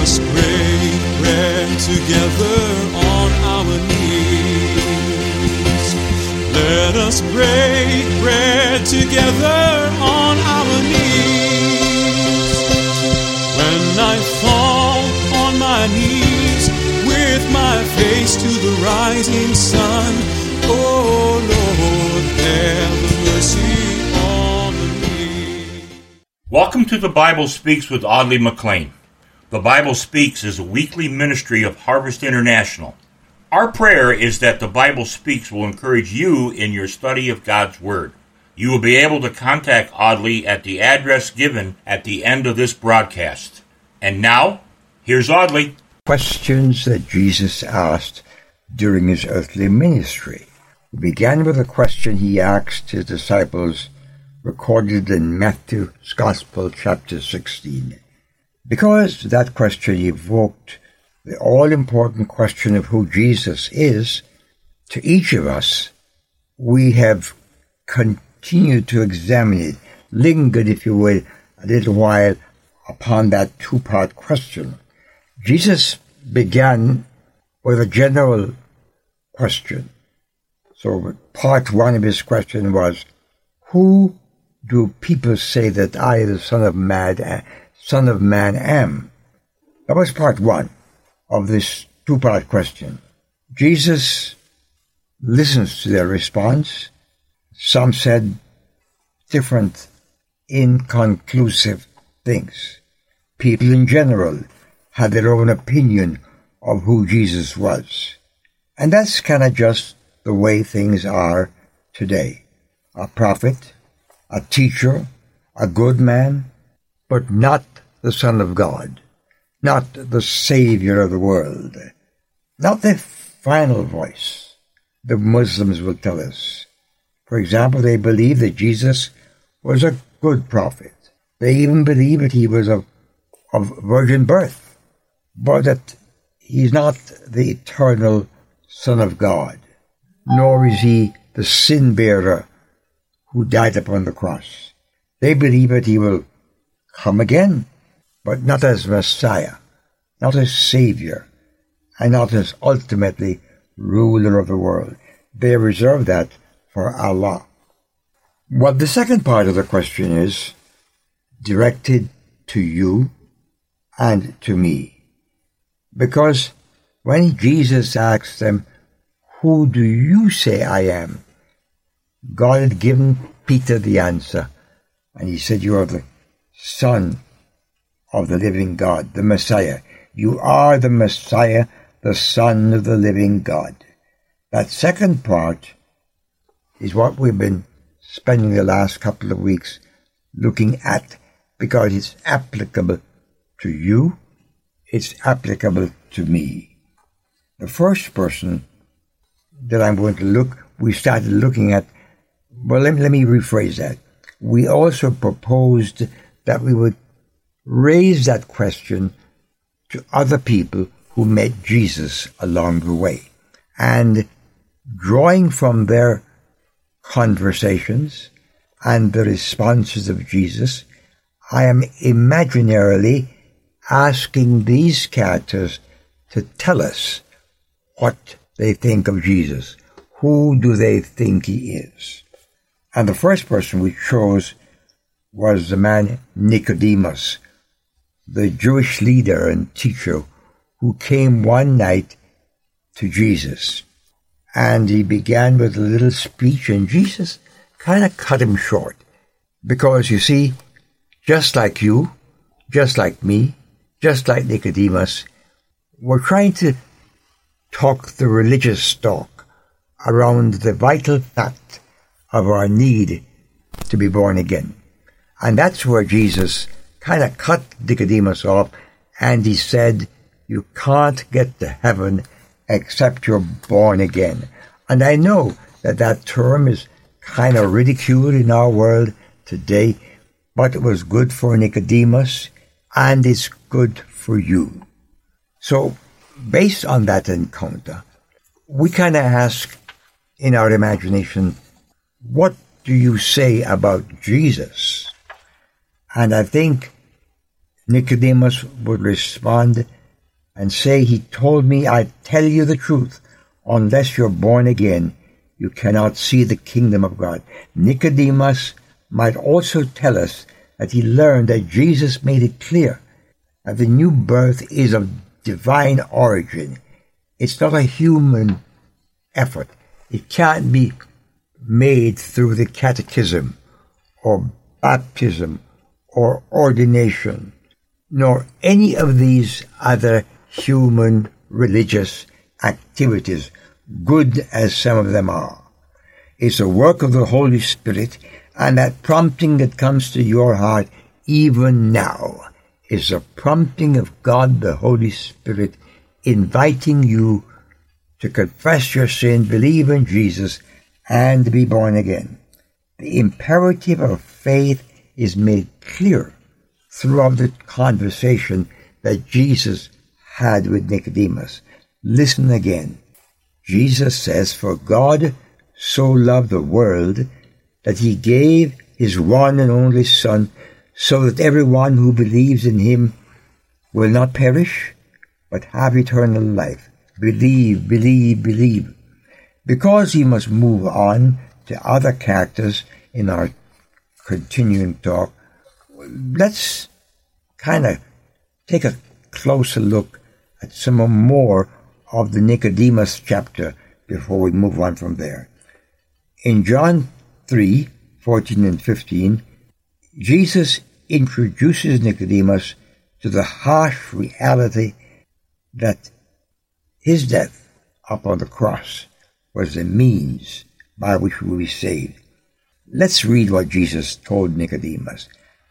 us break bread together on our knees. Let us break bread together on our knees. When I fall on my knees with my face to the rising sun, oh Lord, have mercy on me. Welcome to the Bible Speaks with Audley McLean. The Bible Speaks is a weekly ministry of Harvest International. Our prayer is that the Bible Speaks will encourage you in your study of God's Word. You will be able to contact Audley at the address given at the end of this broadcast. And now, here's Audley. questions that Jesus asked during his earthly ministry. We began with a question he asked his disciples recorded in Matthew's Gospel, chapter 16. Because that question evoked the all important question of who Jesus is, to each of us, we have continued to examine it, lingered, if you will, a little while upon that two part question. Jesus began with a general question. So, part one of his question was, Who do people say that I, the Son of Man, Son of Man, am? That was part one of this two part question. Jesus listens to their response. Some said different, inconclusive things. People in general had their own opinion of who Jesus was. And that's kind of just the way things are today. A prophet, a teacher, a good man, but not the Son of God, not the Savior of the world, not the final voice, the Muslims will tell us. For example, they believe that Jesus was a good prophet. They even believe that he was of, of virgin birth, but that he's not the eternal Son of God, nor is he the sin bearer who died upon the cross. They believe that he will come again, but not as Messiah, not as Savior, and not as ultimately ruler of the world. They reserve that for Allah. What the second part of the question is directed to you and to me. Because when Jesus asked them, Who do you say I am? God had given Peter the answer, and he said, You are the Son of the living God, the Messiah. You are the Messiah, the Son of the living God. That second part is what we've been spending the last couple of weeks looking at because it's applicable to you, it's applicable to me. The first person that I'm going to look, we started looking at, well, let let me rephrase that. We also proposed that we would raise that question to other people who met Jesus along the way. And drawing from their conversations and the responses of Jesus, I am imaginarily asking these characters to tell us what they think of Jesus. Who do they think he is? And the first person we chose was the man Nicodemus, the Jewish leader and teacher who came one night to Jesus. And he began with a little speech, and Jesus kind of cut him short. Because you see, just like you, just like me, just like Nicodemus, we're trying to talk the religious talk around the vital fact of our need to be born again. And that's where Jesus kind of cut Nicodemus off and he said, You can't get to heaven except you're born again. And I know that that term is kind of ridiculed in our world today, but it was good for Nicodemus and it's good for you. So, based on that encounter, we kind of ask in our imagination, what do you say about Jesus? And I think Nicodemus would respond and say, He told me, I tell you the truth. Unless you're born again, you cannot see the kingdom of God. Nicodemus might also tell us that he learned that Jesus made it clear that the new birth is of divine origin. It's not a human effort. It can't be made through the catechism or baptism or ordination, nor any of these other human religious activities, good as some of them are. It's a work of the Holy Spirit, and that prompting that comes to your heart even now is a prompting of God the Holy Spirit inviting you to confess your sin, believe in Jesus, and be born again. The imperative of faith is made clear throughout the conversation that Jesus had with Nicodemus. Listen again. Jesus says, For God so loved the world that he gave his one and only Son, so that everyone who believes in him will not perish, but have eternal life. Believe, believe, believe. Because he must move on to other characters in our continuing talk, let's kind of take a closer look at some more of the Nicodemus chapter before we move on from there. In John 3 14 and 15, Jesus introduces Nicodemus to the harsh reality that his death upon the cross was the means by which we will be saved. Let's read what Jesus told Nicodemus.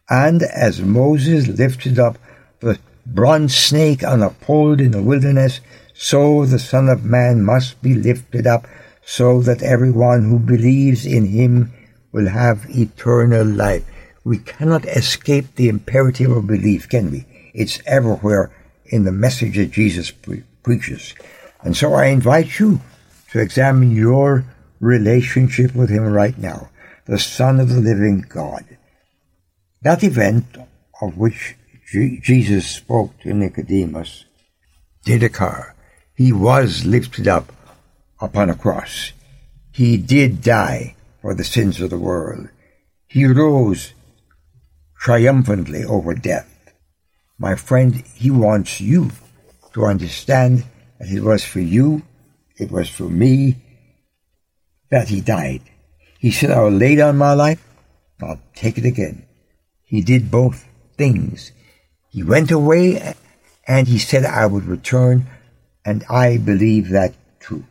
And as Moses lifted up the bronze snake on a pole in the wilderness, so the Son of Man must be lifted up, so that everyone who believes in him will have eternal life. We cannot escape the imperative of belief, can we? It's everywhere in the message that Jesus pre- preaches. And so I invite you to examine your relationship with Him right now, the Son of the living God. That event of which G- Jesus spoke to Nicodemus did occur. He was lifted up upon a cross. He did die for the sins of the world. He rose triumphantly over death. My friend, he wants you to understand that it was for you, it was for me that he died. He said, I will lay down my life, I'll take it again. He did both things. He went away and he said, I would return, and I believe that too.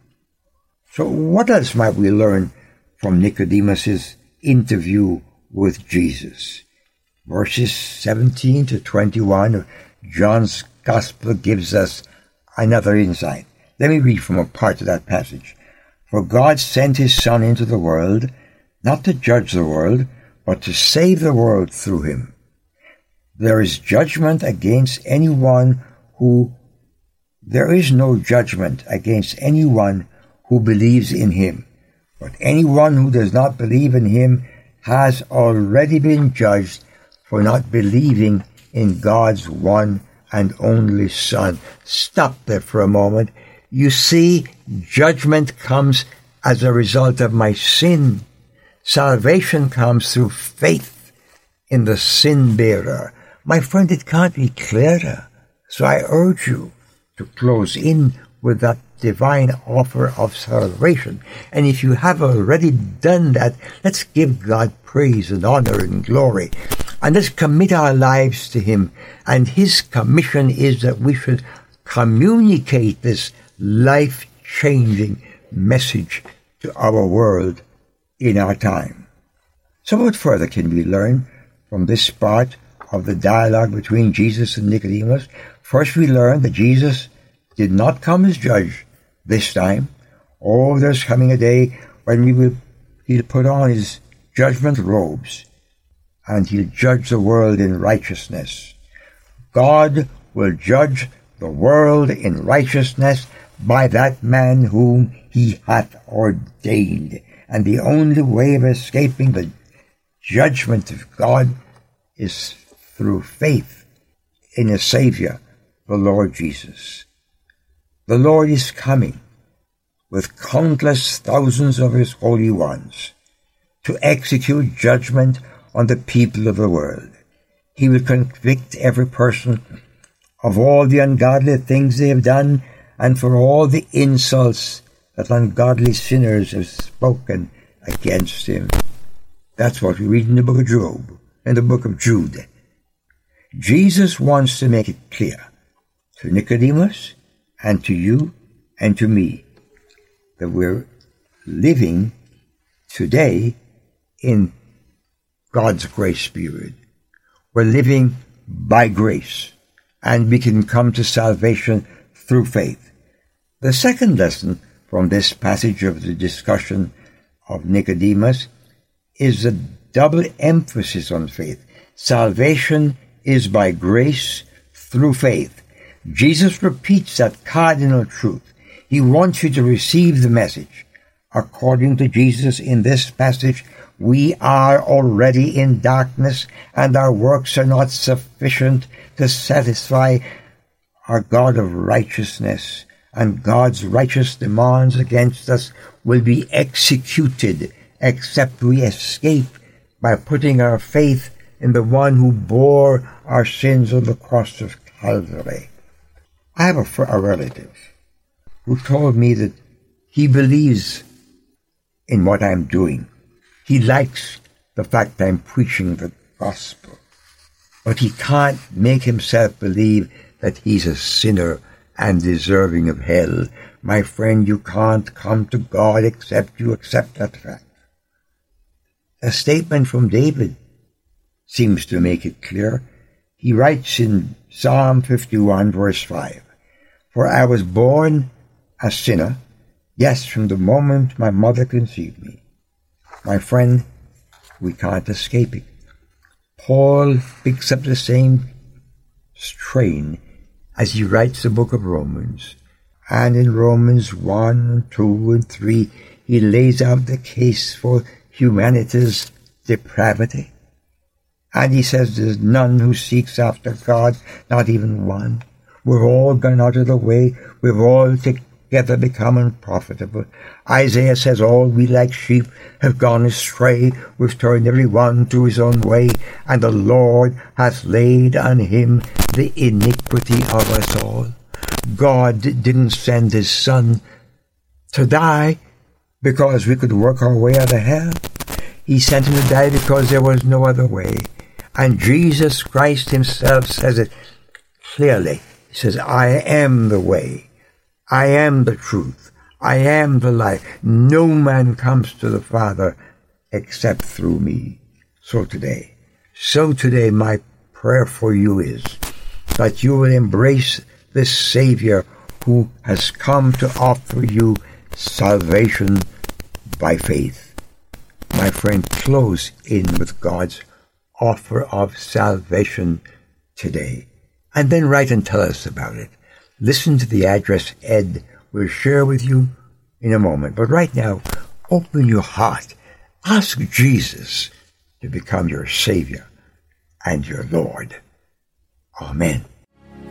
So what else might we learn from Nicodemus's interview with Jesus? Verses 17 to 21 of John's Gospel gives us another insight. Let me read from a part of that passage. For God sent his Son into the world, not to judge the world, but to save the world through him. There is judgment against anyone who, there is no judgment against anyone who believes in him. But anyone who does not believe in him has already been judged for not believing in God's one and only Son. Stop there for a moment. You see, judgment comes as a result of my sin. Salvation comes through faith in the sin bearer. My friend, it can't be clearer. So I urge you to close in with that divine offer of salvation. And if you have already done that, let's give God praise and honor and glory. And let's commit our lives to Him. And His commission is that we should communicate this life changing message to our world in our time. So what further can we learn from this part of the dialogue between Jesus and Nicodemus? First we learn that Jesus did not come as judge this time. Oh, there's coming a day when will, he'll put on his judgment robes and he'll judge the world in righteousness. God will judge the world in righteousness by that man whom he hath ordained. And the only way of escaping the judgment of God is through faith in a Savior, the Lord Jesus. The Lord is coming with countless thousands of his holy ones to execute judgment on the people of the world. He will convict every person of all the ungodly things they have done and for all the insults that ungodly sinners have spoken against him. That's what we read in the book of Job, in the book of Jude. Jesus wants to make it clear to Nicodemus and to you and to me that we're living today in God's grace period. We're living by grace and we can come to salvation through faith. The second lesson from this passage of the discussion of Nicodemus is the double emphasis on faith. Salvation is by grace through faith. Jesus repeats that cardinal truth. He wants you to receive the message. According to Jesus in this passage, we are already in darkness and our works are not sufficient to satisfy our God of righteousness and God's righteous demands against us will be executed except we escape by putting our faith in the one who bore our sins on the cross of Calvary. I have a, a relative who told me that he believes in what I'm doing. He likes the fact I'm preaching the gospel. But he can't make himself believe that he's a sinner and deserving of hell. My friend, you can't come to God except you accept that fact. A statement from David seems to make it clear. He writes in Psalm 51 verse 5, For I was born a sinner, yes, from the moment my mother conceived me. My friend, we can't escape it. Paul picks up the same strain as he writes the book of Romans. And in Romans 1, 2, and 3, he lays out the case for humanity's depravity. And he says there's none who seeks after God, not even one. We're all gone out of the way. We've all together become unprofitable. Isaiah says all we like sheep have gone astray. We've turned every one to his own way, and the Lord hath laid on him the iniquity of us all. God didn't send his son to die because we could work our way out of hell. He sent him to die because there was no other way. And Jesus Christ himself says it clearly. He says, I am the way. I am the truth. I am the life. No man comes to the Father except through me. So today, so today my prayer for you is that you will embrace this Savior who has come to offer you salvation by faith. My friend, close in with God's offer of salvation today. And then write and tell us about it. Listen to the address Ed will share with you in a moment. But right now, open your heart. Ask Jesus to become your Savior and your Lord. Amen.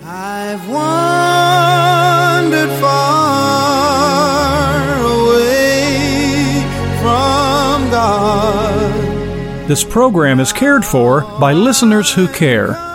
I've wandered far away from God. This program is cared for by listeners who care.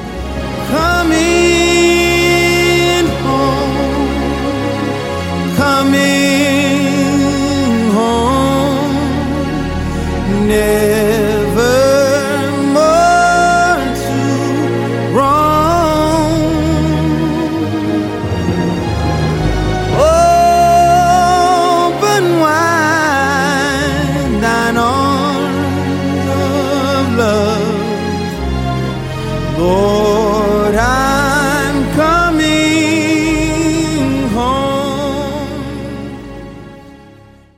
minute.